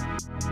you.